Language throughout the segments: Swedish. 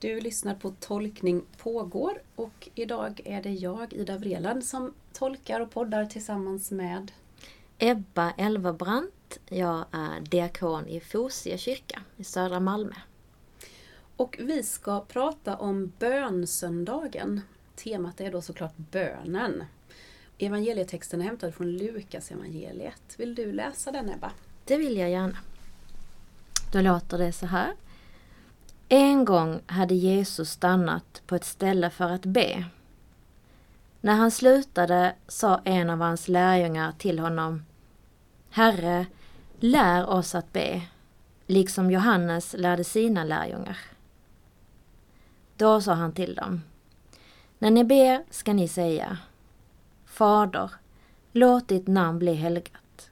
Du lyssnar på Tolkning pågår och idag är det jag, Ida Vreland, som tolkar och poddar tillsammans med Ebba Elverbrandt. Jag är diakon i Fosie kyrka i södra Malmö. Och vi ska prata om bönsöndagen. Temat är då såklart bönen. Evangelietexten är hämtad från Lukas evangeliet. Vill du läsa den Ebba? Det vill jag gärna. Då låter det så här. En gång hade Jesus stannat på ett ställe för att be. När han slutade sa en av hans lärjungar till honom Herre, lär oss att be, liksom Johannes lärde sina lärjungar. Då sa han till dem När ni ber ska ni säga Fader, låt ditt namn bli helgat.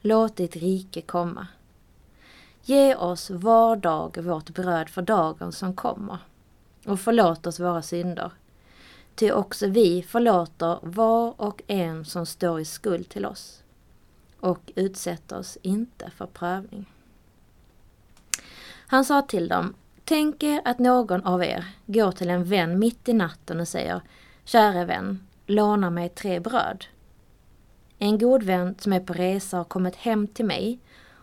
Låt ditt rike komma. Ge oss var dag vårt bröd för dagen som kommer och förlåt oss våra synder. Ty också vi förlåter var och en som står i skuld till oss. Och utsätt oss inte för prövning. Han sa till dem, tänk er att någon av er går till en vän mitt i natten och säger, käre vän, låna mig tre bröd. En god vän som är på resa har kommit hem till mig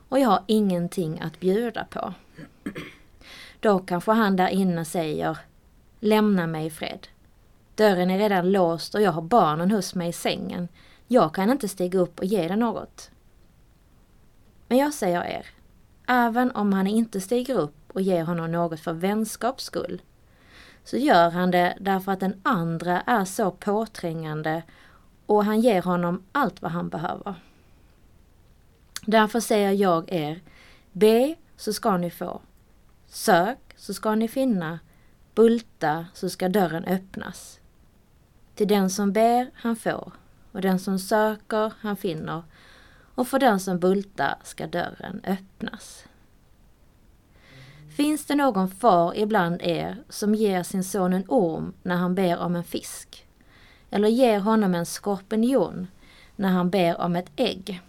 och jag har ingenting att bjuda på. Då kanske han där inne säger Lämna mig i fred. Dörren är redan låst och jag har barnen hos mig i sängen. Jag kan inte stiga upp och ge dig något. Men jag säger er, även om han inte stiger upp och ger honom något för vänskaps skull, så gör han det därför att den andra är så påträngande och han ger honom allt vad han behöver. Därför säger jag er, be så ska ni få. Sök så ska ni finna. Bulta så ska dörren öppnas. Till den som ber han får och den som söker han finner och för den som bultar ska dörren öppnas. Finns det någon far ibland er som ger sin son en orm när han ber om en fisk? Eller ger honom en skorpion när han ber om ett ägg?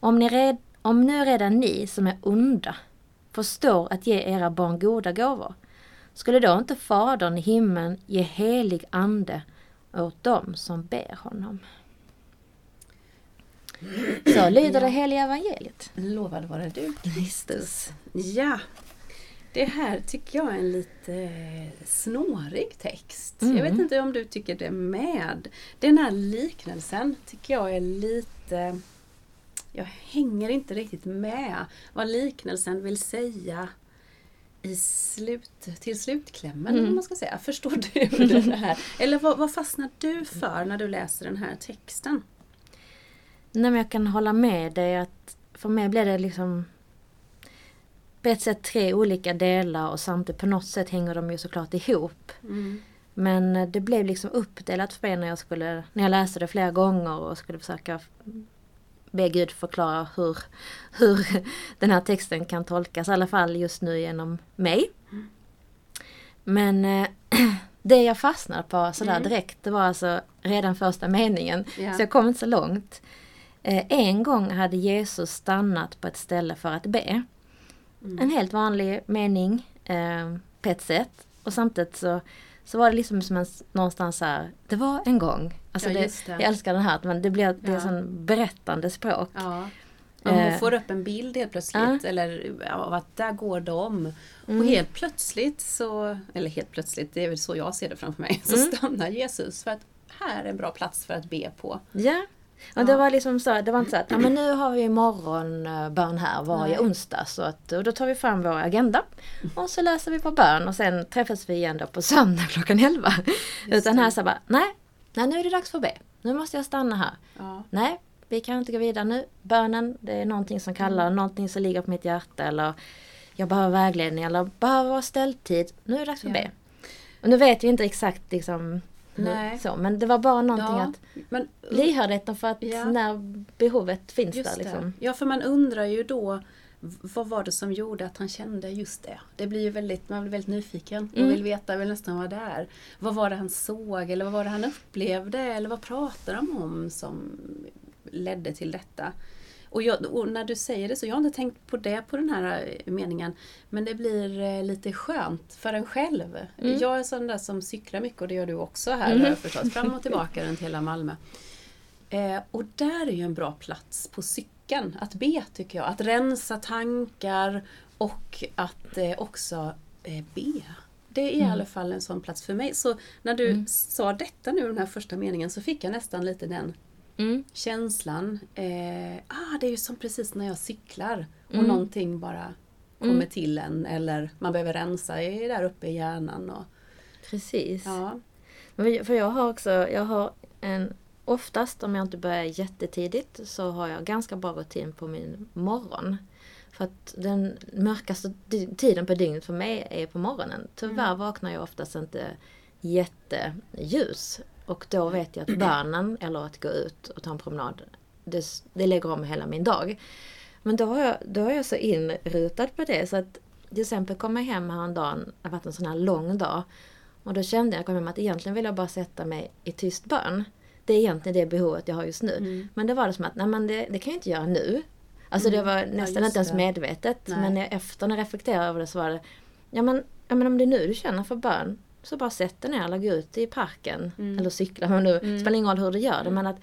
Om, ni red, om nu redan ni som är onda förstår att ge era barn goda gåvor, skulle då inte Fadern i himlen ge helig ande åt dem som ber honom? Så lyder det heliga evangeliet. Lovad vare du Kristus. Ja, det här tycker jag är en lite snårig text. Mm. Jag vet inte om du tycker det med. Den här liknelsen tycker jag är lite jag hänger inte riktigt med vad liknelsen vill säga i slut, till slutklämmen, mm. man ska säga. Förstår du det här? Eller vad, vad fastnar du för när du läser den här texten? Nej, men jag kan hålla med dig att för mig blir det liksom på ett sätt tre olika delar och samtidigt på något sätt hänger de ju såklart ihop. Mm. Men det blev liksom uppdelat för mig när jag, skulle, när jag läste det flera gånger och skulle försöka be Gud förklara hur, hur den här texten kan tolkas, i alla fall just nu genom mig. Men eh, det jag fastnade på sådär mm. direkt, det var alltså redan första meningen. Ja. Så jag kom inte så långt. Eh, en gång hade Jesus stannat på ett ställe för att be. Mm. En helt vanlig mening eh, på ett sätt. Och samtidigt så så var det liksom som en, någonstans här, det var en gång. Alltså ja, det, det. Jag älskar den här, men det blir det ja. sån berättande språk. Ja. Hon eh. får upp en bild helt plötsligt ja. eller av att där går de. Mm. Och helt plötsligt så, eller helt plötsligt, det är väl så jag ser det framför mig, så mm. stannar Jesus för att här är en bra plats för att be på. Ja, och det var liksom så, det var inte så att ja, men nu har vi morgonbön här varje Nej. onsdag så att, och då tar vi fram vår agenda och så läser vi på bön och sen träffas vi igen då på söndag klockan 11. Utan här så bara, nej, nej nu är det dags för be. Nu måste jag stanna här. Ja. Nej, vi kan inte gå vidare nu. Bönen, det är någonting som kallar, mm. någonting som ligger på mitt hjärta eller jag behöver vägledning eller behöver vara ställtid. Nu är det dags för ja. be. Och nu vet vi inte exakt liksom Nej. Så, men det var bara någonting ja, att men, lyhördheten för att ja. när behovet finns just där. Liksom. Ja, för man undrar ju då vad var det som gjorde att han kände just det? Det blir ju väldigt, man blir väldigt nyfiken och mm. vill veta, vill nästan vara där. Vad var det han såg eller vad var det han upplevde eller vad pratade de om som ledde till detta? Och, jag, och, när du säger det så, jag har inte tänkt på det på den här eh, meningen, men det blir eh, lite skönt för en själv. Mm. Jag är sån där som cyklar mycket och det gör du också här mm. förstås, fram och tillbaka runt hela Malmö. Eh, och där är ju en bra plats på cykeln att be tycker jag. Att rensa tankar och att eh, också eh, be. Det är mm. i alla fall en sån plats för mig. Så när du mm. sa detta nu, den här första meningen, så fick jag nästan lite den mm. känslan. Eh, ah, det är ju som precis när jag cyklar och mm. någonting bara kommer mm. till en eller man behöver rensa i, där uppe i hjärnan. Och, precis. Ja. För jag har också, jag har en Oftast om jag inte börjar jättetidigt så har jag ganska bra rutin på min morgon. För att den mörkaste tiden på dygnet för mig är på morgonen. Tyvärr mm. vaknar jag oftast inte jätteljus. Och då vet jag att bönen eller att gå ut och ta en promenad, det, det lägger om hela min dag. Men då har, jag, då är jag så inrutad på det så att till exempel kom jag hem häromdagen, det har varit en sån här lång dag. Och då kände jag, kom hem att egentligen vill jag bara sätta mig i tyst bön. Det är egentligen det behovet jag har just nu. Mm. Men det var det som att, nej men det, det kan jag inte göra nu. Alltså mm. det var nästan ja, inte ens medvetet. Nej. Men efter när jag reflekterade över det så var det, ja men, ja men om det är nu du känner för bön, så bara sätt dig ner eller gå ut i parken. Mm. Eller cykla, men nu mm. spelar ingen roll hur du gör det. Men att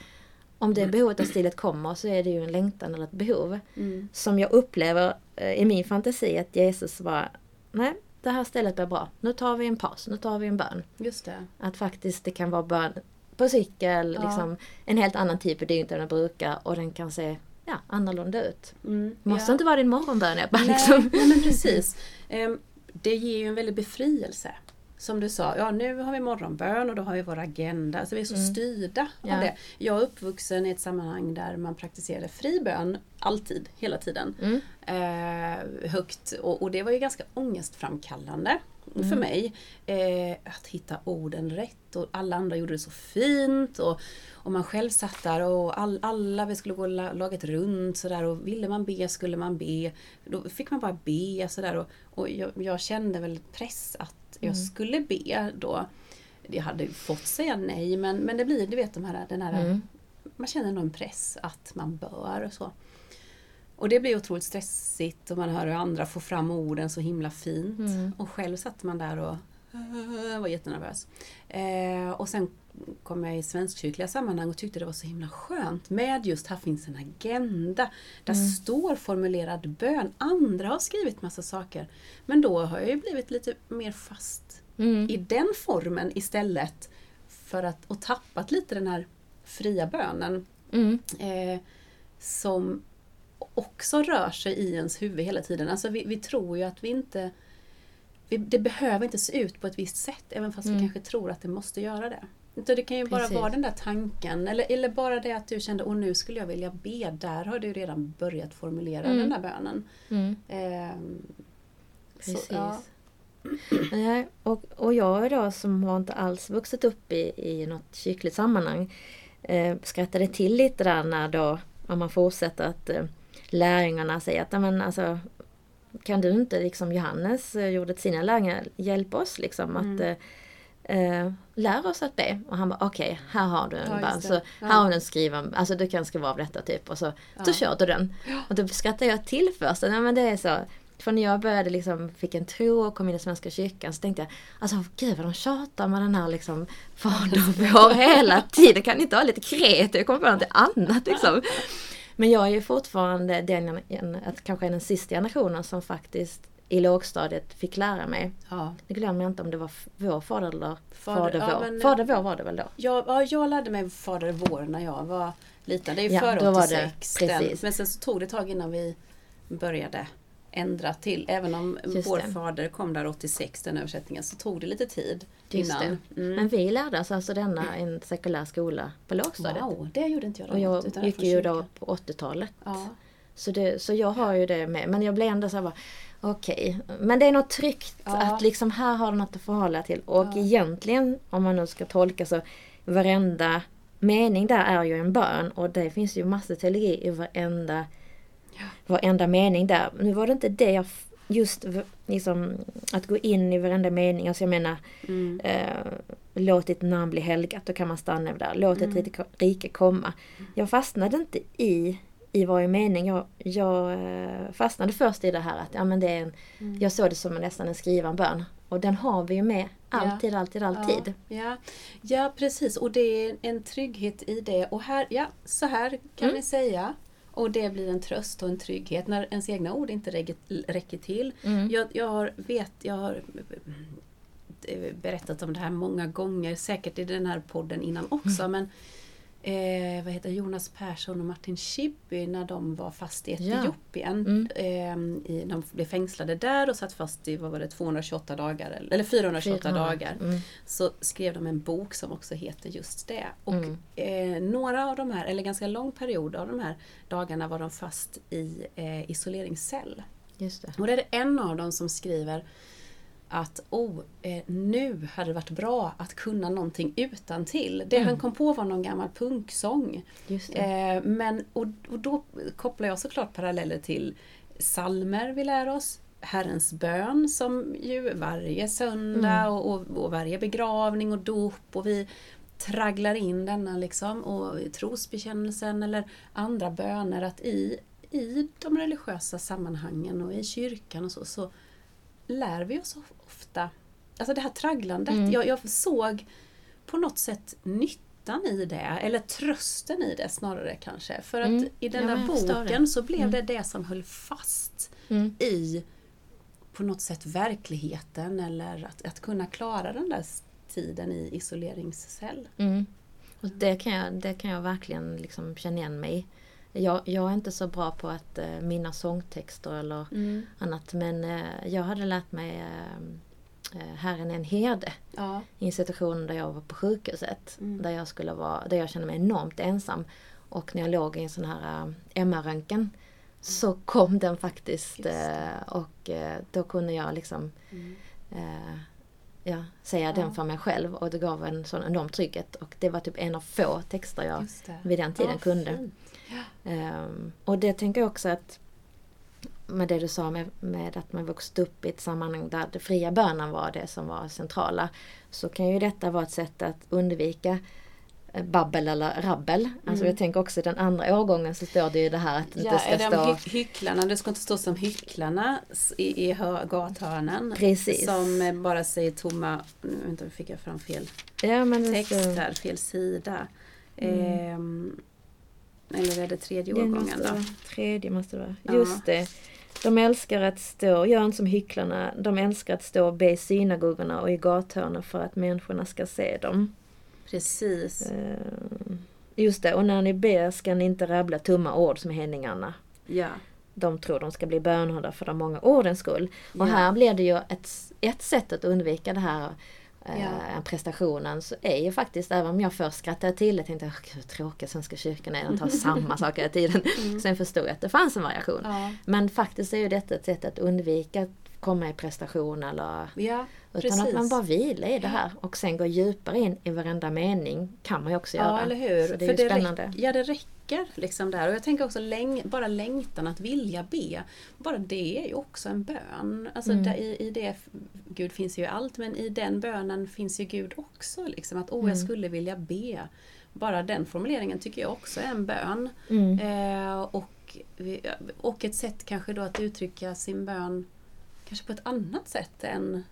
om det behovet av stillhet kommer så är det ju en längtan eller ett behov. Mm. Som jag upplever eh, i min fantasi att Jesus var, nej det här stället blir bra. Nu tar vi en paus, nu tar vi en bön. Just det. Att faktiskt det kan vara bön på cykel, ja. liksom, en helt annan typ av dygn än jag brukar och den kan se ja, annorlunda ut. Mm, Måste ja. inte vara din morgonbön Ebba. Nej, liksom. nej men precis. Um, det ger ju en väldig befrielse. Som du sa, ja nu har vi morgonbön och då har vi vår agenda. Alltså vi är så mm. styrda ja. av det. Jag är uppvuxen i ett sammanhang där man praktiserade fri bön alltid, hela tiden. Mm. Eh, högt och, och, det var ju ganska ångestframkallande mm. för mig. Eh, att hitta orden rätt och alla andra gjorde det så fint. Och, och man själv satt där och all, alla vi skulle gå laget runt sådär och ville man be skulle man be. Då fick man bara be sådär och, och jag, jag kände väl press att jag mm. skulle be då. Jag hade fått säga nej men, men det blir, du vet de här, den här mm. man känner nog en press att man bör och så. Och det blir otroligt stressigt och man hör hur andra får fram orden så himla fint. Mm. Och själv satt man där och var jättenervös. Eh, och sen kom jag i svenskkyrkliga sammanhang och tyckte det var så himla skönt med just här finns en agenda. Där mm. står formulerad bön. Andra har skrivit massa saker. Men då har jag ju blivit lite mer fast mm. i den formen istället. För att, och tappat lite den här fria bönen. Mm. Eh, som också rör sig i ens huvud hela tiden. Alltså vi, vi tror ju att vi inte det behöver inte se ut på ett visst sätt även fast mm. vi kanske tror att det måste göra det. Utan det kan ju Precis. bara vara den där tanken eller, eller bara det att du kände och nu skulle jag vilja be. Där har du redan börjat formulera mm. den där bönen. Mm. Eh, Precis. Så, ja. Nej, och, och jag då som har inte alls vuxit upp i, i något kyrkligt sammanhang eh, skrattade till lite där när då, om man fortsätter att eh, lärjungarna säger att men, alltså, kan du inte, liksom Johannes eh, gjorde till sina lärjungar, hjälpa oss liksom mm. att eh, eh, lära oss att be. Och han bara okej, okay, här har du en ja, bön. Så ja. här har du en skriven, alltså du kan skriva av detta typ. Och så, ja. så kör du den. Och då skrattar jag till först. Ja, men det är så. För när jag började liksom, fick en tro och kom in i Svenska kyrkan så tänkte jag Alltså gud vad de tjatar med den här liksom Fader vår hela tiden. Kan ni inte ha lite kreativt? Kom på något annat liksom. Men jag är ju fortfarande den, att kanske den sista generationen som faktiskt i lågstadiet fick lära mig. Ja. Det glömmer jag inte om det var vår fader eller fader, fader vår. Ja, men, fader vår var det väl då? Jag, ja, jag lärde mig fader vår när jag var liten. Det är ju ja, före 86. Det, men sen så tog det ett tag innan vi började ändra till. Även om Just vår det. fader kom där 86, den översättningen, så tog det lite tid Just innan. Mm. Men vi lärde oss alltså denna i en sekulär skola på lågstadiet. Wow, det gjorde inte jag Och jag gick ju då på 80-talet. Ja. Så, det, så jag har ju det med. Men jag blev ändå så här Okej, okay. men det är något tryggt ja. att liksom här har du något att förhålla till. Och ja. egentligen, om man nu ska tolka så, varenda mening där är ju en bön. Och det finns ju massor teologi i varenda varenda mening där. Nu var det inte det jag just liksom att gå in i varenda mening. Alltså jag menar mm. eh, låt ditt namn bli helgat. Då kan man stanna där. Låt mm. ett rike komma. Jag fastnade inte i, i varje mening. Jag, jag eh, fastnade först i det här att ja, men det är en, mm. jag såg det som nästan en skriven bön. Och den har vi ju med alltid, ja. alltid, alltid. Ja, ja. ja, precis. Och det är en trygghet i det. Och här, ja, så här kan mm. vi säga. Och det blir en tröst och en trygghet när ens egna ord inte räcker till. Mm. Jag, jag, har, vet, jag har eh, berättat om det här många gånger, säkert i den här podden innan också. Mm. Men eh, vad heter Jonas Persson och Martin Schibbye när de var fast i Etiopien. Ja. Mm. Eh, de blev fängslade där och satt fast i vad var det, 228 dagar, eller 428 400. dagar. Mm. Så skrev de en bok som också heter just det. Och mm. eh, några av de här, eller ganska lång period av de här dagarna var de fast i eh, isoleringscell. Just det. Och det är en av dem som skriver att oh, eh, nu hade det varit bra att kunna någonting utan till. Det mm. han kom på var någon gammal punksång. Eh, men, och, och då kopplar jag såklart paralleller till salmer vi lär oss, Herrens bön som ju varje söndag mm. och, och, och, varje begravning och dop och vi tragglar in denna liksom och trosbekännelsen eller andra böner att i, i de religiösa sammanhangen och i kyrkan och så, så lär vi oss ofta, alltså det här tragglandet, mm. jag, jag såg på något sätt nyttan i det, eller trösten i det snarare kanske. För att mm. i den ja, där boken så blev mm. det det som höll fast mm. i på något sätt verkligheten eller att, att kunna klara den där tiden i isoleringscell. Mm. Och det, kan jag, det kan jag verkligen liksom känna igen mig i. Jag, jag är inte så bra på att uh, minna sångtexter eller mm. annat men uh, jag hade lärt mig uh, Herren är en herde ja. i en situation där jag var på sjukhuset. Mm. Där, jag skulle vara, där jag kände mig enormt ensam. Och när jag låg i en sån här uh, MR-röntgen så kom den faktiskt och då kunde jag liksom mm. ja, säga ja. den för mig själv och det gav en sån enorm trygghet. Och det var typ en av få texter jag vid den tiden ja, kunde. Fint. Um, och det tänker jag också att med det du sa med, med, att man vuxit upp i ett sammanhang där det fria bönen var det som var centrala. Så kan ju detta vara ett sätt att undvika eh, babbel eller rabbel. Alltså mm. Alltså jag tänker också den andra årgången så står det ju det här att det ja, inte ska stå... Hy hycklarna, det ska inte stå som hycklarna i, i gathörnen. Precis. Som bara säger tomma, nu vänta, fick jag fram fel ja, text här, fel sida. Mm. Ehm, eller är det tredje årgången då? Tredje måste det vara. Ja. Just det. De älskar att stå, gör inte som hycklarna, de älskar att stå och be i synagogorna och i gathörnen för att människorna ska se dem. Precis. Uh, just det, och när ni ber ska ni inte rabbla tomma ord som hedningarna. Ja. De tror de ska bli bönhörda för de många ordens skull. Och ja. här blir det ju ett, ett sätt att undvika det här ja. eh, prestationen så är ju faktiskt, även om jag först skrattade till det, tänkte hur tråkig Svenska kyrkan är, de tar samma saker hela tiden. Mm. Sen förstod jag att det fanns en variation. Ja. Men faktiskt är ju detta ett sätt att undvika komma i prestation eller ja, utan precis. att man bara vilar i det här och sen går djupare in i varenda mening kan man ju också göra. Ja, eller hur. Så det är För spännande. ja, det räcker liksom där. Och jag tänker också läng bara längtan att vilja be. Bara det är ju också en bön. Alltså mm. där, i, i det, Gud finns ju allt, men i den bönen finns ju Gud också. Liksom, att åh, oh, jag mm. skulle vilja be. Bara den formuleringen tycker jag också är en bön. Mm. Eh, och, och ett sätt kanske då att uttrycka sin bön kanske på ett annat sätt än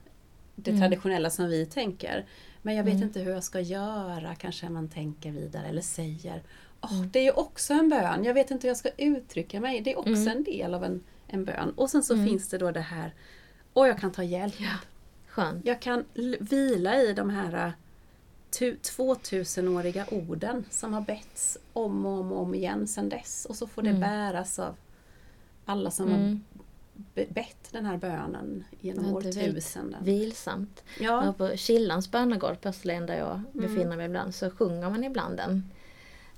det mm. traditionella som vi tänker. Men jag vet mm. inte hur jag ska göra, kanske man tänker vidare eller säger. Oh, Det är ju också en bön, jag vet inte hur jag ska uttrycka mig. Det är också mm. en del av en, en bön. Och sen så mm. finns det då det här, och jag kan ta hjälp. Ja. Skönt. Jag kan vila i de här 2000-åriga orden som har betts om och om, och om igen sedan dess. Och så får det mm. bäras av alla som mm. har bett den här bönen genom ja, årtusenden. Vilsamt. Ja. på Killans bönegård på Österlen där jag mm. befinner mig ibland så sjunger man ibland den.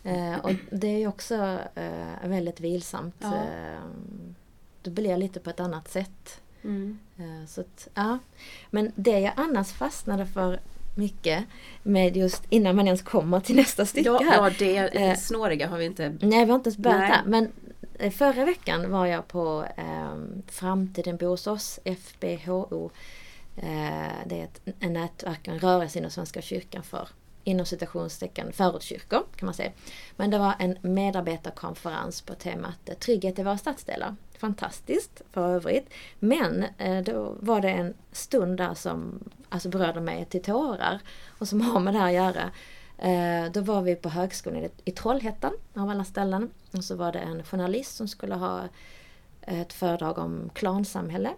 Eh, och det är också eh, väldigt vilsamt. Ja. Eh, det blir lite på ett annat sätt. Mm. Eh, så att, ja. Men det jag annars fastnade för mycket med just innan man ens kommer till nästa stycke ja, här. Ja, det eh, snåriga har vi inte... Nej, vi har inte ens börjat där. Men Eh, förra veckan var jag på eh, Framtiden bor hos oss, FBHO. Eh, det är ett, en nätverk, en rörelse inom Svenska kyrkan för inom citationstecken förortskyrkor kan man säga. Men det var en medarbetarkonferens på temat eh, Trygghet i våra stadsdelar. Fantastiskt för övrigt. Men eh, då var det en stund där som alltså berörde mig till tårar och som har med det här att göra. Eh, då var vi på högskolan i Trollhättan av alla ställen. Och så var det en journalist som skulle ha ett föredrag om klansamhälle.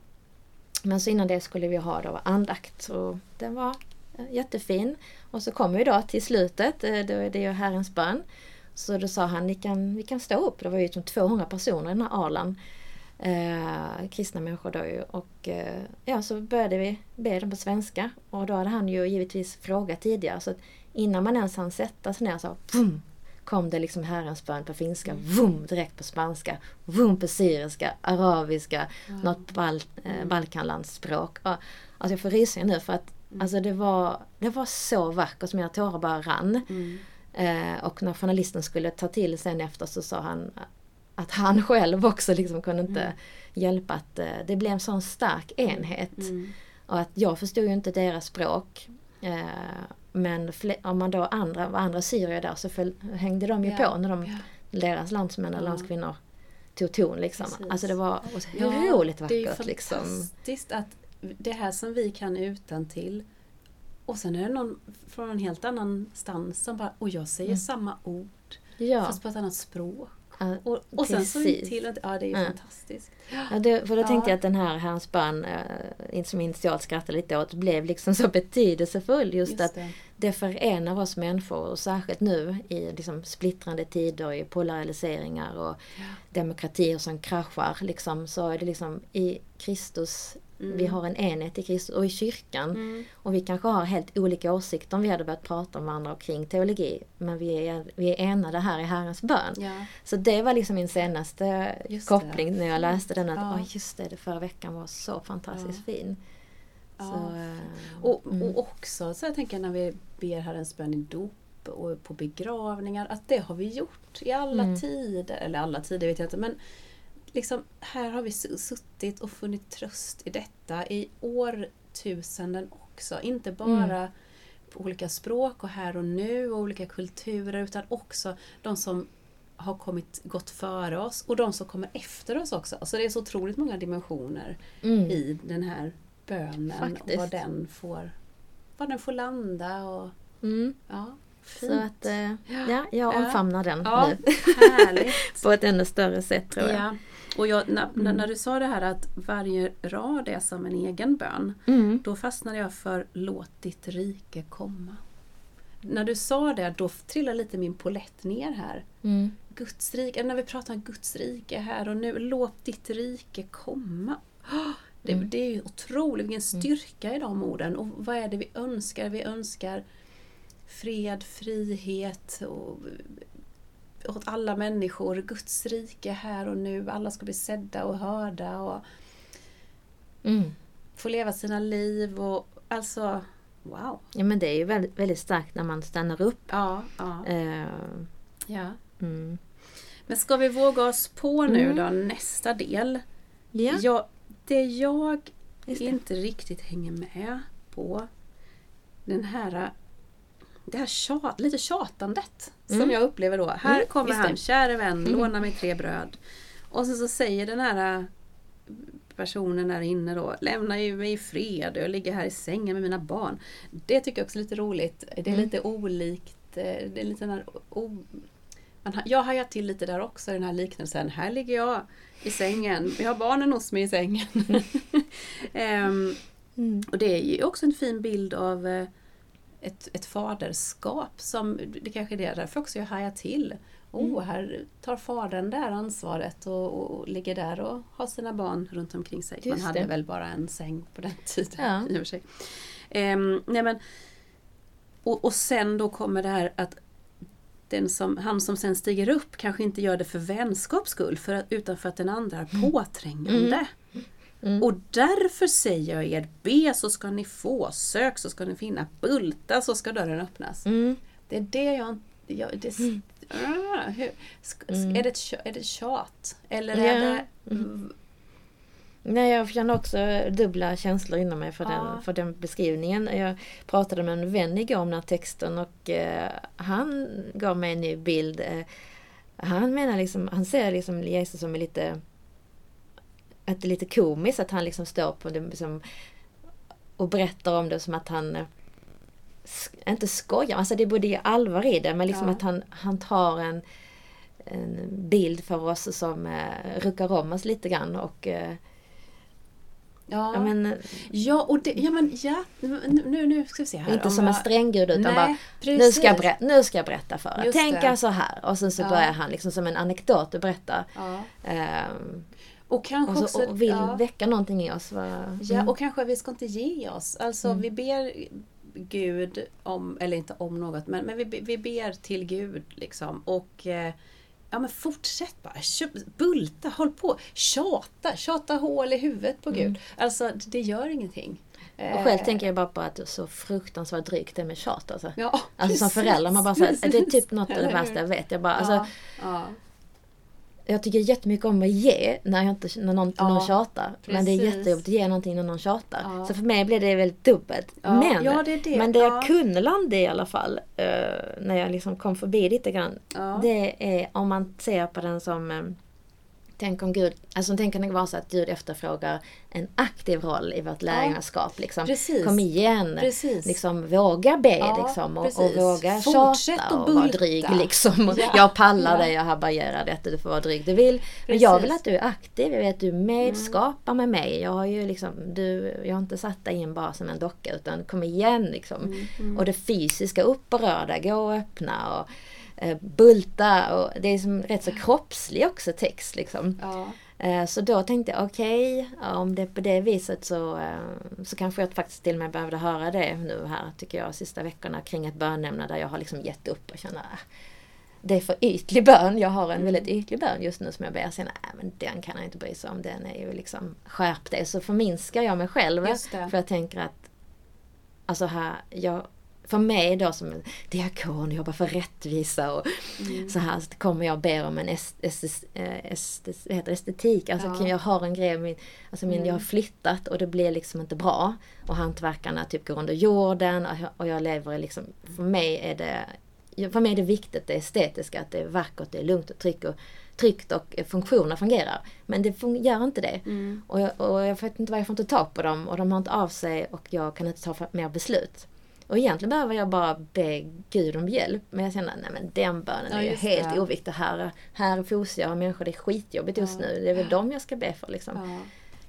Men så innan det skulle vi ha då andakt och den var eh, jättefin. Och så kom vi då till slutet, eh, då är det ju Herrens bön. Så då sa han, vi kan, vi kan stå upp. Det var ju som 200 personer i den här alan. Eh, kristna människor då ju. Och eh, ja, så började vi be dem på svenska. Och då hade han ju givetvis frågat tidigare. Så att innan man ens hann sätta sig ner så boom, kom det liksom Herrens bön på finska, vum, direkt på spanska, vum på syriska, arabiska, mm. något bal eh, balkanlandsspråk. Alltså jag får rysningar nu för att mm. alltså det, var, det var så vackert, mina tårar bara rann. Mm. Eh, och när journalisten skulle ta till sen efter så sa han att han själv också liksom kunde inte mm. hjälpa att eh, det blev en sån stark enhet. Mm. Och att jag förstod ju inte deras språk. Eh, men om man då andra, var andra syrier där så föll, hängde de ju ja. på när de, ja. deras landsmän och landskvinnor tog ton. Liksom. Alltså det var otroligt vackert. Det är liksom. fantastiskt att det här som vi kan utan till och sen är det någon från en helt annan stans som bara, och jag säger mm. samma ord ja. fast på ett annat språk. Ja, och, och sen så till, ja det är ju fantastiskt. Ja, det, för då tänkte jag att den här Hans barn, äh, som initialt skrattade lite åt, blev liksom så betydelsefull. Just, just att det. det förenar oss människor och särskilt nu i liksom splittrande tider, i polariseringar och demokratier som kraschar. Liksom, så är det liksom i Kristus Mm. Vi har en enhet i Kristus och i kyrkan. Mm. Och vi kanske har helt olika åsikter om vi hade börjat prata om varandra kring teologi. Men vi är, vi är enade här i Herrens bön. Ja. Så det var liksom min senaste just koppling det. när jag läste den. Att ja. oh, just det, det förra veckan var så fantastiskt ja. fin. Så, äh, och, mm. och också så jag tänker när vi ber Herrens bön i dop och på begravningar. Att det har vi gjort i alla mm. tider. Eller alla tider vet jag inte. Men liksom, här har vi suttit och funnit tröst i detta i årtusenden också. Inte bara mm. på olika språk och här och nu och olika kulturer utan också de som har kommit, gått före oss och de som kommer efter oss också. Så det är så otroligt många dimensioner mm. i den här bönen Faktiskt. och vad den får, vad den får landa. Och, mm. ja, Fint. Så att, eh, ja, jag omfamnar den ja, nu. Härligt. På ett ännu större sätt tror jag. Ja. Och jag, när, mm. när, du sa det här att varje rad är som en egen bön. Mm. Då fastnade jag för Låt ditt rike komma. När du sa det, då trillade lite min polett ner här. Mm. Guds rike, när vi pratar om Guds rike här och nu, låt ditt rike komma. Det, mm. det är ju otroligt, vilken mm. styrka i de orden. Och vad är det vi önskar? Vi önskar fred, frihet och åt alla människor, Guds rike här och nu, alla ska bli sedda och hörda och mm. få leva sina liv och alltså wow. Ja men det är ju väldigt, väldigt starkt när man stannar upp. Ja. ja. Uh, ja. Mm. Men ska vi våga oss på nu mm. då nästa del? Ja. Jag, det jag det. inte riktigt hänger med på den här det här tjat, lite tjatandet mm. som jag upplever då. Här mm, kommer han, käre vän, mm. låna mig tre bröd. Och så, så säger den här äh, personen där inne då, lämna ju mig i fred, jag ligger här i sängen med mina barn. Det tycker jag också är lite roligt. Det är mm. lite olikt, äh, det är lite den här, o, man, jag hajar till lite där också, den här liknelsen. Här ligger jag i sängen, jag har barnen hos mig i sängen. um, och det är ju också en fin bild av äh, ett, ett faderskap som, det kanske är det därför också jag hajar till. Oh, mm. här tar fadern det ansvaret och, och, ligger där och har sina barn runt omkring sig. Just Man hade det. väl bara en säng på den tiden ja. i och för sig. Um, nej men, och, och sen då kommer det här att den som, han som sen stiger upp kanske inte gör det för vänskaps skull för att, utan för att den andra är mm. påträngande. Mm. Mm. Och därför säger jag er, be så ska ni få, sök så ska ni finna, bulta så ska dörren öppnas. Mm. Det är det jag... jag det, mm. ah, hur, mm. är, det ett, är det tjat? Eller ja. är det... Nej, jag känner också dubbla känslor inom mig för, Ja. den, för den beskrivningen. Jag pratade med en vän igår om den här texten och eh, han gav mig en ny bild. Eh, han menar liksom, han ser liksom Jesus som är lite att det är lite komiskt att han liksom står på det liksom, och berättar om det som att han eh, inte skojar, alltså det är både allvar i det men liksom Ja. att han, han tar en, en bild för oss som eh, ruckar om oss lite grann och eh, Ja, ja, men, ja, och det, ja, men ja, nu, nu, ska vi se här. inte om som en jag- stränggud utan Nej, bara nu ska, jag berätta, nu ska jag berätta för er. Tänka det. så här. Och sen så Ja. börjar han liksom som en anekdot att berätta. Ja. Ehm, Och kanske och, också... så, och vill ja. väcka någonting i oss. Va? Ja, Mm. och kanske vi ska inte ge oss. Alltså vi ber Gud om, eller inte om något, men, men vi, vi ber till Gud liksom. Och eh, ja men fortsätt bara. Bulta, håll på. Tjata, tjata hål i huvudet på Gud. Alltså det, gör ingenting. Och själv tänker jag bara på att det är så fruktansvärt drygt det med tjat. Alltså, Ja, alltså som förälder, man bara säger det är typ något av det värsta jag vet. Jag, bara, alltså, ja, ja. Jag tycker jättemycket om att ge när, jag inte, när någon, Ja, någon tjatar. Men det är precis. jättejobbigt att ge någonting när någon tjatar. Ja. Så för mig blev det väldigt dubbelt. Ja, men, ja, det det. men det Ja. jag kunde landa i alla fall, eh, när jag liksom kom förbi lite grann. Det är om man ser på den som eh, Tänk om Gud, alltså tänk om det var så att Gud efterfrågar en aktiv roll i vårt lärjungaskap. Liksom. Precis. Kom igen! Precis. Liksom, våga be Ja, liksom, och, och precis. våga Fortsätt tjata att och vara dryg. Liksom. Ja. Jag pallar Ja. det, jag härbärgerar detta, du får vara dryg du vill. Men jag vill Precis. att du är aktiv, jag vill att du medskapar med mig. Jag har ju liksom, du, jag har inte satt dig in bara som en docka utan kom igen liksom. Mm, Och det fysiska, upp och röra, gå och öppna och bulta. Och det är som rätt så kroppslig också text liksom. Ja. Eh, Så då tänkte jag okej, om det är på det viset så, eh, så kanske jag faktiskt till och med behövde höra det nu här tycker jag sista veckorna kring ett bönämne där jag har liksom gett upp och känner ah, det är för ytlig bön. Jag har en väldigt ytlig bön just nu som jag ber. Säger, nej men den kan jag inte bry sig om. Den är ju liksom skärp det. Så förminskar jag mig själv. För jag tänker att Alltså här, jag, för mig då som en diakon, jobbar för rättvisa och Mm. så här så kommer jag och ber om en est, est, est, estetik. Alltså Ja. jag har en grej, min, alltså min, jag har flyttat och det blir liksom inte bra. Och hantverkarna typ går under jorden och jag, och jag lever i liksom, för mig är det för mig är det viktigt det estetiska, att det är vackert, det är lugnt och tryggt och, tryggt och funktioner fungerar. Men det fun- gör inte det. Mm. Och, jag, och jag vet inte vad jag får inte tag på dem och de har inte av sig och jag kan inte ta mer beslut. Och egentligen behöver jag bara be Gud om hjälp. Men jag känner, nej men den bönen Ja, är ju helt det. oviktig. Här, här fosar jag människor, det är skitjobbigt just nu. Det är väl dem jag ska be för liksom.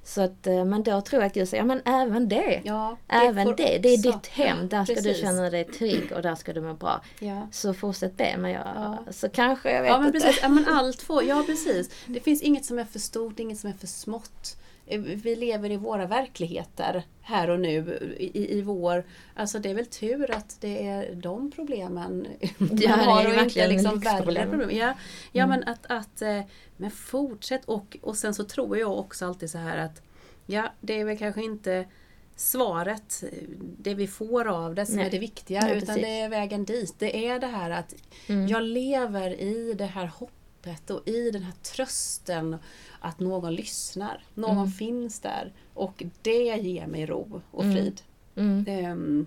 Så att, eh, men då tror jag att Gud säger, ja men även det. Ja, även får det, det är ditt hem. Där ska du Precis. känna dig trygg och där ska du må bra. Ja. Så fortsätt be. Men jag, Ja. så kanske, jag vet Ja men inte. precis, ja, men allt får, ja precis. Det finns inget som är för stort, inget som är för smått. Vi lever i våra verkligheter här och nu i, i vår... Alltså det är väl tur att det är de problemen man är har och inte liksom värre problem. Ja, ja men att, att eh, men fortsätt och, och sen så tror jag också alltid så här att ja det är väl kanske inte svaret, det vi får av det som Nej. är det viktiga Nej, utan precis. det är vägen dit. Det är det här att Mm. jag lever i det här hoppet och i den här trösten att någon lyssnar. Någon Mm. finns där. Och det ger mig ro och Mm. frid. Mm. Ehm,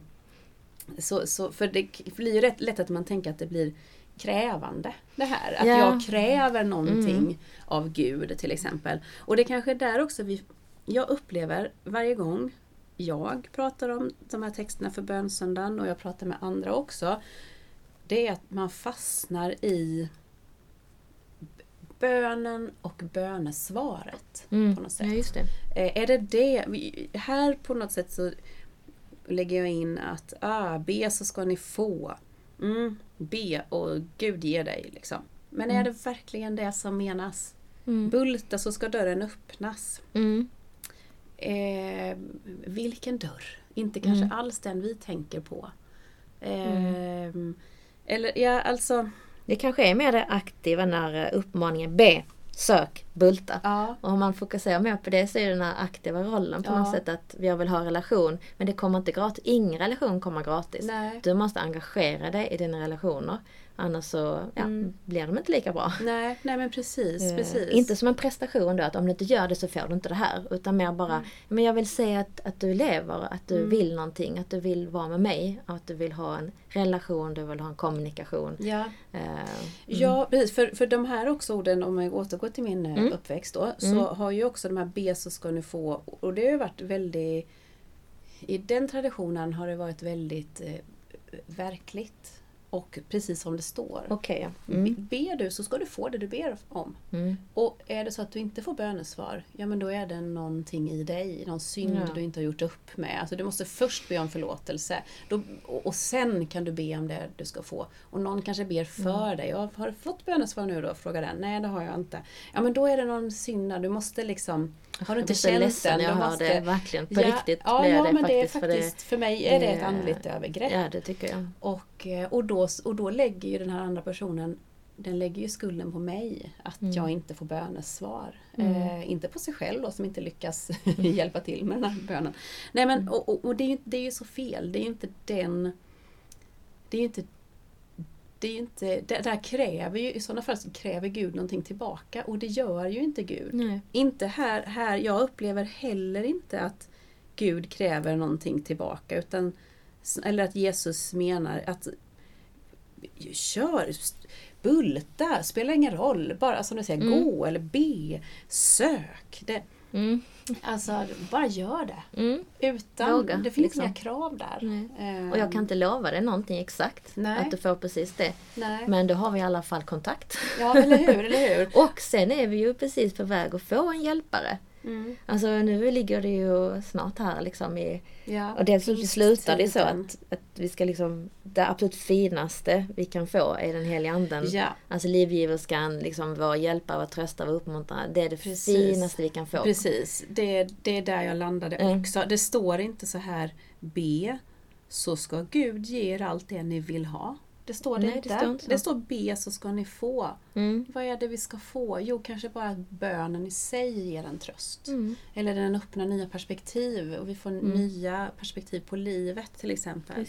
så, så, för det blir ju rätt lätt att man tänker att det blir krävande det här. Att Ja. jag kräver någonting Mm. av Gud till exempel. Och det kanske är där också vi, jag upplever varje gång jag pratar om de här texterna för bönsöndagen och jag pratar med andra också. Det är att man fastnar i bönen och bönesvaret Mm. på något sätt. Ja, just det. Eh, Är det det? Här på något sätt så lägger jag in att ah, be så ska ni få. Mm, be och Gud ger dig. Liksom. Men är Mm. det verkligen det som menas? Mm. Bulta så ska dörren öppnas. Mm. Eh, vilken dörr? Inte kanske Mm. alls den vi tänker på. Eh, Eller ja, alltså... Det kanske är mer det aktiva när eh, uppmaningen B. sök, bulta. Ja, Och om man fokuserar mer på det så är den här aktiva rollen på Ja. något sätt att jag vill ha relation. Men det kommer inte gratis. Ingen relation kommer gratis. nej. Du måste engagera dig i dina relationer. Annars så ja, Mm. blir de inte lika bra. Nej, nej men precis, Eh, precis. Inte som en prestation då, att om du inte gör det så får du inte det här. Utan mer bara, men jag vill se att, att du lever, att du Mm. vill någonting, att du vill vara med mig, att du vill ha en relation, du vill ha en kommunikation. Ja, Eh, ja precis. För, för de här också orden, om jag återgår till min eh, Mm. Uppväxt då, så Mm. har ju också de här B så ska ni få, och det har ju varit väldigt, i den traditionen har det varit väldigt eh, verkligt. Och precis som det står. Ja. Be- Mm. Ber du så ska du få det du ber om. Mm. Och är det så att du inte får bönesvar, ja men då är det någonting i dig, någon synd Ja. du inte har gjort upp med. Alltså du måste först be om förlåtelse då, och, och sen kan du be om det du ska få. Och någon kanske ber för Mm. dig. Ja, har du fått bönesvar nu då? Frågar den. Nej det har jag inte. Ja men då är det någon synd du måste liksom Har du inte känt ledsen den? jag hör måste- det. Verkligen, på ja, riktigt ja, ja, det men faktiskt. det är för faktiskt, för mig är det ett det- andligt övergrepp. Ja, det tycker jag. Och, eh, och, då, och då lägger ju den här andra personen den lägger ju skulden på mig att Mm. jag inte får bönesvar. Mm. Eh, inte på sig själv då som inte lyckas hjälpa till med den här bönen. Nej men Mm. och, och, och det, är ju, det är ju så fel. Det är ju inte den... Det är ju inte... Det är ju inte, det där kräver ju, i sådana fall så kräver Gud någonting tillbaka och det gör ju inte Gud. Nej. Inte här, här, jag upplever heller inte att Gud kräver någonting tillbaka utan eller att Jesus menar att kör, bulta, spelar ingen roll, bara som du säger, Mm. gå eller be, sök. Det, Mm. alltså, bara gör det. Mm. Utan, Våga, det finns liksom. inga krav där. Ehm, Och jag kan inte lova dig någonting exakt. Nej. Att du får precis det. Nej. Men då har vi i alla fall kontakt. Ja, eller hur, eller hur? Och sen är vi ju precis på väg att få en hjälpare. Mm. Alltså nu ligger det ju snart här liksom i... Ja, Och dels så slutar det så att, att vi ska liksom... Det absolut finaste vi kan få är den heliga anden. Ja, Alltså livgiverskan, liksom vår hjälpare, vår tröstare, vår uppmuntrare. Det är det Precis. finaste vi kan få. Precis, det, det är där jag landade Mm. också. Det står inte så här be så ska Gud ge er allt det ni vill ha. Det står det Nej, inte. det står inte så. det står be så ska ni få. Mm. Vad är det vi ska få? Jo, kanske bara att bönen i sig ger en tröst. Mm. Eller den öppnar nya perspektiv och vi får Mm. nya perspektiv på livet till exempel.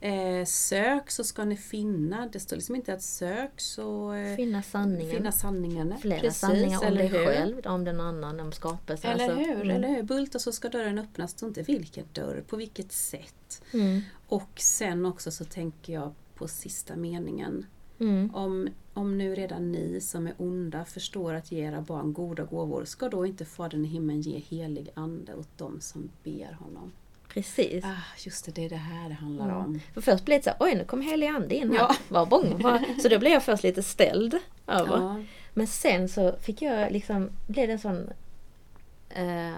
Eh, sök så ska ni finna. Det står liksom inte att sök så eh, Finna sanningen. finna sanningen. Flera Precis, sanningar om eller dig hur? själv, om den annan, om skapelsen. Eller Alltså, hur, mm. eller hur? Bulta så ska dörren öppnas, det inte vilken dörr, på vilket sätt. Mm. Och sen också så tänker jag på sista meningen. Mm. Om, om nu redan ni som är onda förstår att ge era barn goda gåvor, ska då inte Fadern i himlen ge helig ande åt dem som ber honom? Precis. Ah, just det, det är det här det handlar Mm. om. För först blev det så här, oj nu kom helig ande in här. Ja. Vad bång. vad- Så då blev jag först lite ställd över. Ja, Men sen så fick jag liksom, blev det en sån eh,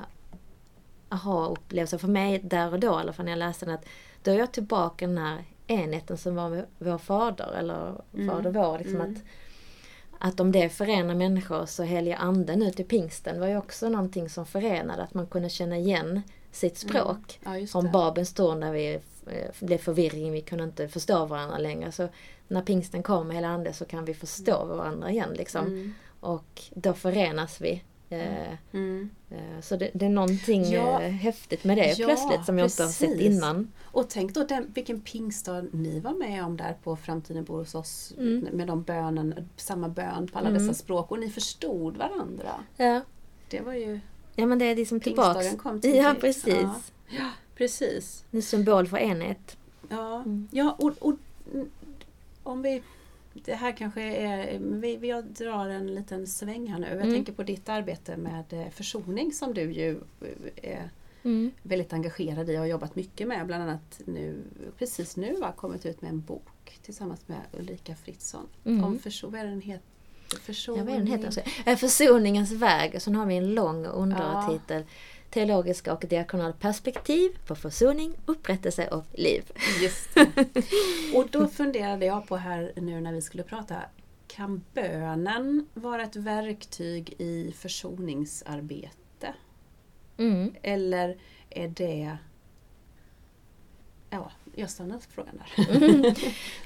aha-upplevelse för mig där och då, i alla fall när jag läste den, att då är jag tillbaka den här enheten som var vår fader, eller Mm. fader vår. Liksom Mm. att, att om det förenar människor så heliga anden nu till pingsten var ju också någonting som förenade, att man kunde känna igen sitt språk. ja just Från det. Babens torn där vi eh, blev förvirring, vi kunde inte förstå varandra längre. Så när pingsten kom hela ande så kan vi förstå varandra igen liksom. Mm. Och då förenas vi. Eh, Mm. eh, Så det, det är någonting Ja. eh, häftigt med det Ja, plötsligt som jag inte har sett precis. innan. Och tänk då den, vilken pingstdag ni var med om där på Framtiden bor hos oss Mm. med de bönen, samma bön på alla Mm. dessa språk och ni förstod varandra. Ja, Det var ju ja men det är liksom tillbaks. pingstdagen kom tidigt. Ja precis. Ja, ja precis. En symbol för enhet. Ja, Mm. ja och, och mm, om vi det här kanske är, vi, vi drar en liten sväng här nu. Jag Mm. tänker på ditt arbete med eh, försoning som du ju eh, är Mm. väldigt engagerad i och har jobbat mycket med. Bland annat nu, precis nu har kommit ut med en bok tillsammans med Ulrika Fritzson. Mm. Om förso, vad är den heter? Försoning. Ja, vad är den heter? Eh, Försoningens väg. Så nu har vi en lång undertitel. Teologiska och diakonala perspektiv på försoning, upprättelse och liv. Just det. Och då funderade jag på här nu när vi skulle prata. Kan bönen vara ett verktyg i försoningsarbete? Mm. Eller är det... Ja, jag stannar på frågan där.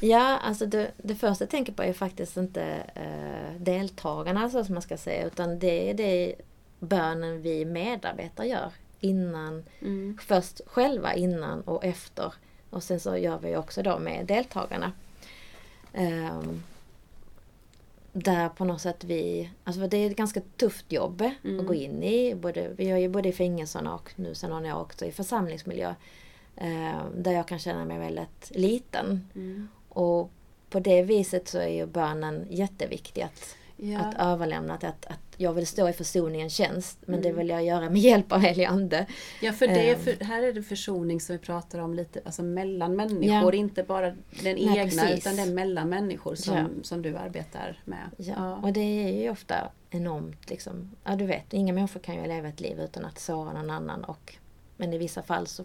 Ja, alltså det, det första jag tänker på är faktiskt inte eh, deltagarna så som man ska säga utan det är det bönen vi medarbetare gör innan, Mm. först själva innan och efter. Och sen så gör vi också då med deltagarna. Um, där på något sätt vi, alltså det är ett ganska tufft jobb mm. att gå in i. Både, vi gör ju både i fängelserna och nu sen har jag också i församlingsmiljö. Eh, där jag kan känna mig väldigt liten. Mm. Och på det viset så är ju bönen jätteviktig. Att, ja. att överlämna att, att, jag vill stå i försoningens tjänst. Men mm. det vill jag göra med hjälp av helig Ande. Ja för, det är ehm. för här är det försoning som vi pratar om lite alltså mellan människor. Ja. Inte bara den Nej, egna precis. utan den mellan människor som, ja. som du arbetar med. Ja. och det är ju ofta enormt liksom. Ja du vet, inga människor kan ju leva ett liv utan att såra någon annan. Och, men i vissa fall så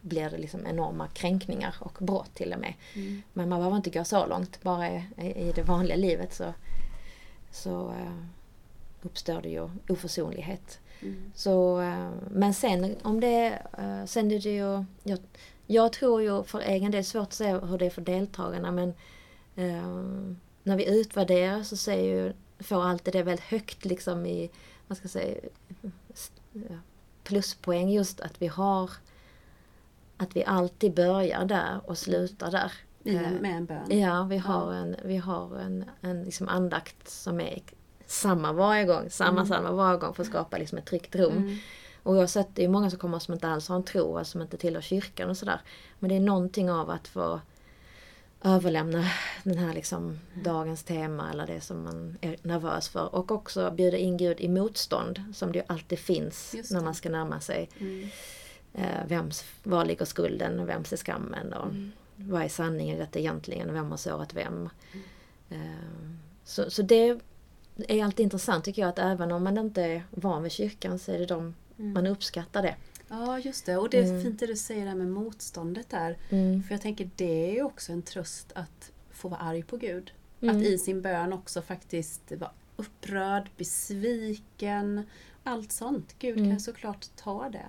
blir det liksom enorma kränkningar och brott till och med. Mm. Men man behöver inte gå så långt. Bara i, i det vanliga livet så, så uh, uppstår det ju oförsonlighet. Mm. Så, uh, men sen om det uh, sen är det ju, jag, jag, tror ju för egen del, svårt att säga hur det är för deltagarna men när vi utvärderar så ser ju, får alltid det väldigt högt liksom i, vad ska jag säga, pluspoäng just att vi har att vi alltid börjar där och slutar där. I, eh, med en bön? Ja, vi har en, vi har en, en liksom andakt som är samma varje gång, samma mm. samma varje gång för att skapa liksom ett tryggt rum. Mm. Och jag har sett, det är många som kommer som inte alls har en tro, alltså som inte tillhör kyrkan och sådär. Men det är någonting av att få överlämna den här liksom dagens tema eller det som man är nervös för. Och också bjuda in Gud i motstånd som det ju alltid finns när man ska närma sig. Mm eh, vems, var ligger skulden och vems är skammen och mm. Vad är sanningen i detta egentligen och vem har sårat vem. Mm. Eh, så, så det är alltid intressant tycker jag att även om man inte är van vid kyrkan så är det de mm. man uppskattar det. Ja just det och det är mm. fint det du säger där med motståndet där. Mm. För jag tänker det är också en tröst att få vara arg på Gud. Att mm. i sin bön också faktiskt vara upprörd, besviken, allt sånt. Gud kan såklart ta det.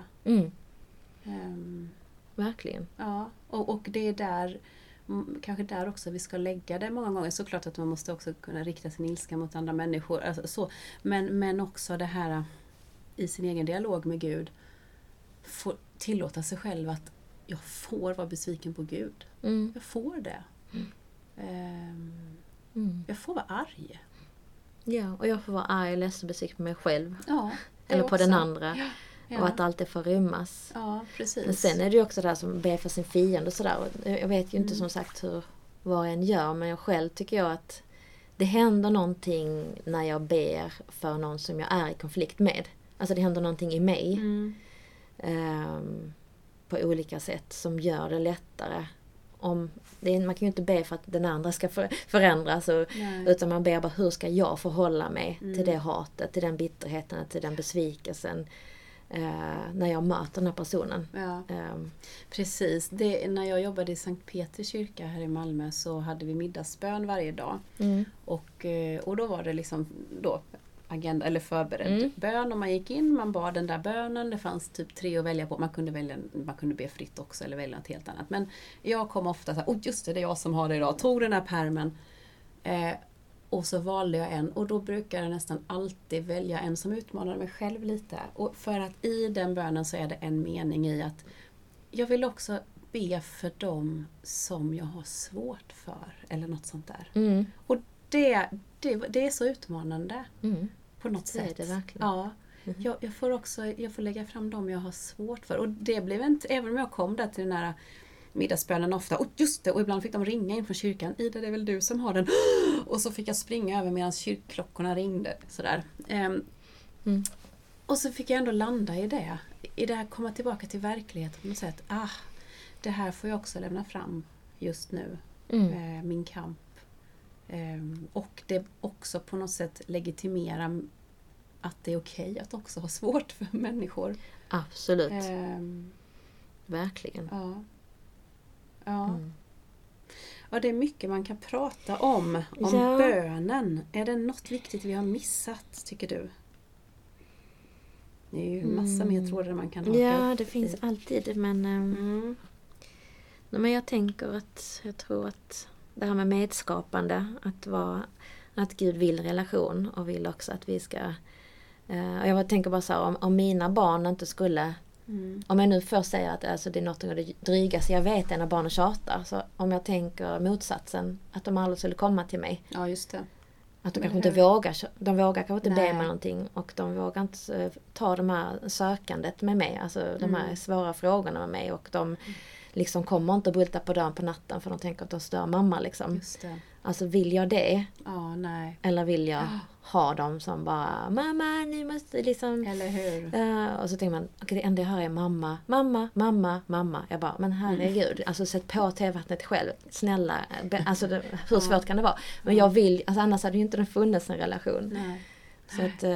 Um, Verkligen. Ja, och, och det är där kanske där också vi ska lägga det många gånger. Såklart att man måste också kunna rikta sin ilska mot andra människor. Alltså, så. Men, men också det här i sin egen dialog med Gud. Få tillåta sig själv att jag får vara besviken på Gud. Mm. Jag får det. Mm. Um, mm. Jag får vara arg. Ja, och jag får vara arg, ledsen och besviken på mig själv. Ja, Eller på också. den andra. Ja. Ja. Och att allt det får rymmas. Ja, precis. Men sen är det ju också det här som ber för sin fiende och sådär. Jag vet ju inte mm. som sagt hur vad en gör men jag själv tycker jag att det händer någonting när jag ber för någon som jag är i konflikt med. Alltså det händer någonting i mig. Mm. Um, på olika sätt som gör det lättare. Om, det är, man kan ju inte be för att den andra ska för, förändras. Och, utan man ber bara hur ska jag förhålla mig mm. till det hatet, till den bitterheten, till den besvikelsen eh, när jag möter den här personen. Ja. Um. Precis. Det, när jag jobbade i Sankt Petri kyrka här i Malmö så hade vi middagsbön varje dag. Mm. Och, eh, och då var det liksom då agenda eller förberedd mm. bön och man gick in, man bad den där bönen. Det fanns typ tre att välja på. Man kunde, välja, man kunde be fritt också eller välja något helt annat. Men jag kom ofta så här, oh just det, det är jag som har det idag. Tog den här permen eh, och så valde jag en och då brukar jag nästan alltid välja en som utmanar mig själv lite. Och för att i den bönen så är det en mening i att jag vill också be för dem som jag har svårt för. Eller något sånt där. Mm. Och det, det, det, är så utmanande. Mm. På något det sätt. Är det verkligen. Ja. Mm. Jag, jag, får också jag får lägga fram dem jag har svårt för. Och det blev inte, även om jag kom där till den här middagsbönen ofta. Och just det, och ibland fick de ringa in från kyrkan. Ida, det är väl du som har den? Och så fick jag springa över medan kyrkklockorna ringde. Sådär. Um, mm. Och så fick jag ändå landa i det. I det här komma tillbaka till verkligheten på något sätt. Ah, det här får jag också lämna fram just nu. Mm. Eh, min kamp. Um, och det också på något sätt legitimera att det är okej okay att också ha svårt för människor. Absolut. Um, Verkligen. Ja. Ja. Mm. ja, det är mycket man kan prata om, om ja. bönen. Är det något viktigt vi har missat, tycker du? Det är ju massa mm. mer trådar man kan haka Ja, det finns alltid men... Um, mm. men jag tänker att, jag tror att det här med medskapande, att, vara, att Gud vill relation och vill också att vi ska... Uh, jag tänker bara så här, om, om mina barn inte skulle Mm. Om jag nu först säger att alltså, det är något av det drygaste jag vet är när barnen tjatar. Så om jag tänker motsatsen, att de aldrig skulle komma till mig. Ja, just det. Att de Men kanske inte hur- vågar, de vågar kanske inte be mig någonting och de vågar inte eh, ta de här sökandet med mig, alltså de här Mm. svåra frågorna med mig och de liksom kommer inte att bulta på dörren på natten för de tänker att de stör mamma liksom. Just det. Alltså vill jag det? Nej. Eller vill jag ha dem som bara Mamma, ni måste liksom Eller hur? Eh, och så tänker man, okej det enda jag hör är mamma, mamma, mamma, mamma. Jag bara, men herregud, Mm. alltså sätt på tevattnet själv. Snälla, alltså det, hur svårt kan det vara? Men jag vill, alltså annars hade ju inte det funnits en relation. Nej. Så att eh,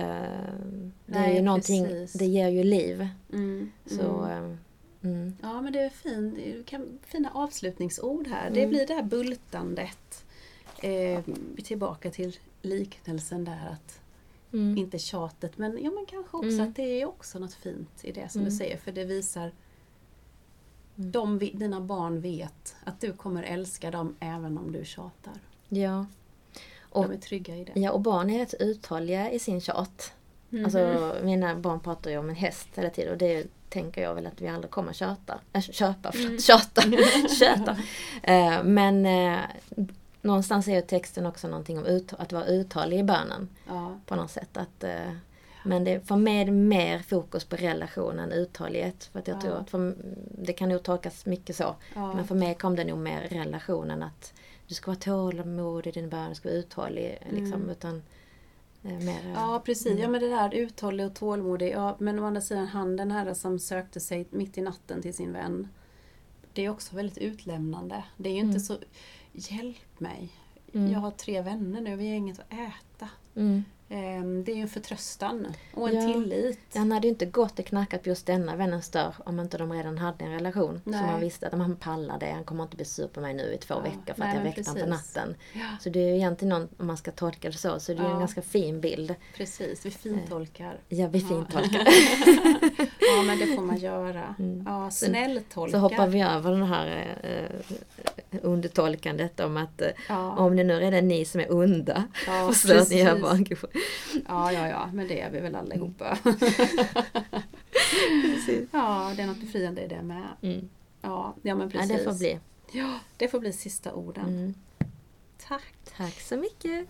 det är Nej, ju någonting, precis. det ger ju liv. Mm. Så, mm. eh, mm. Ja men det är fin, fina avslutningsord här. Det Mm. blir det här bultandet. Eh, tillbaka till liknelsen där att Mm. inte tjatet men, ja, men kanske också Mm. att det är också något fint i det som Mm. du säger för det visar Mm. de, dina barn vet att du kommer älska dem även om du tjatar. Ja. Och, De är trygga i det. ja, och barn är rätt uthålliga i sin tjat. Mhm. Alltså mina barn pratar ju om en häst hela tiden och det tänker jag väl att vi aldrig kommer tjata. Äh, köpa, förlåt, Mm. tjata. Köta. Eh, men eh, någonstans är ju texten också någonting om ut, att vara uthållig i bönen ja. på något sätt. Att, eh, men det får med mer fokus på relationen, uthållighet. För att jag Ja. tror att för, det kan nog tolkas mycket så. Ja. Men för mig kom det nog mer relationen att du ska vara tålamodig i din bön, du ska vara uthållig. Liksom, Mm. utan, eh, mer, Ja precis, Mm. ja men det där uthållig och tålmodig. Ja, men å andra sidan han den här som sökte sig mitt i natten till sin vän. Det är också väldigt utlämnande. Det är ju inte Mm. så, hjälp mig. Mm. Jag har tre vänner nu, vi har inget att äta. Mm. Ehm, Det är ju en förtröstan och en Ja. tillit. Han hade ju inte gått och knackat på just denna vännens dörr om inte de redan hade en relation. Nej. Så man visste att han pallar det, han kommer inte bli sur på mig nu i två Ja, veckor för nej, att jag väckte honom på natten. Ja, Så det är ju egentligen någon, om man ska tolka det så, så det är ju en ganska fin bild. precis, vi fintolkar. Ja, vi fintolkar. ja men det får man göra. Mm. Ja, Så- snälltolka. Så hoppar vi över det här eh, undertolkandet om att eh, Ja, om det nu är det ni som är onda, ja, att ni gör barn. Ja, ja, ja, men det är vi väl allihopa. Precis. ja, det är något befriande i det med. Mm. Ja, ja men Ja, precis. det får bli. Ja, det får bli sista orden. Mm. Tack. Tack så mycket.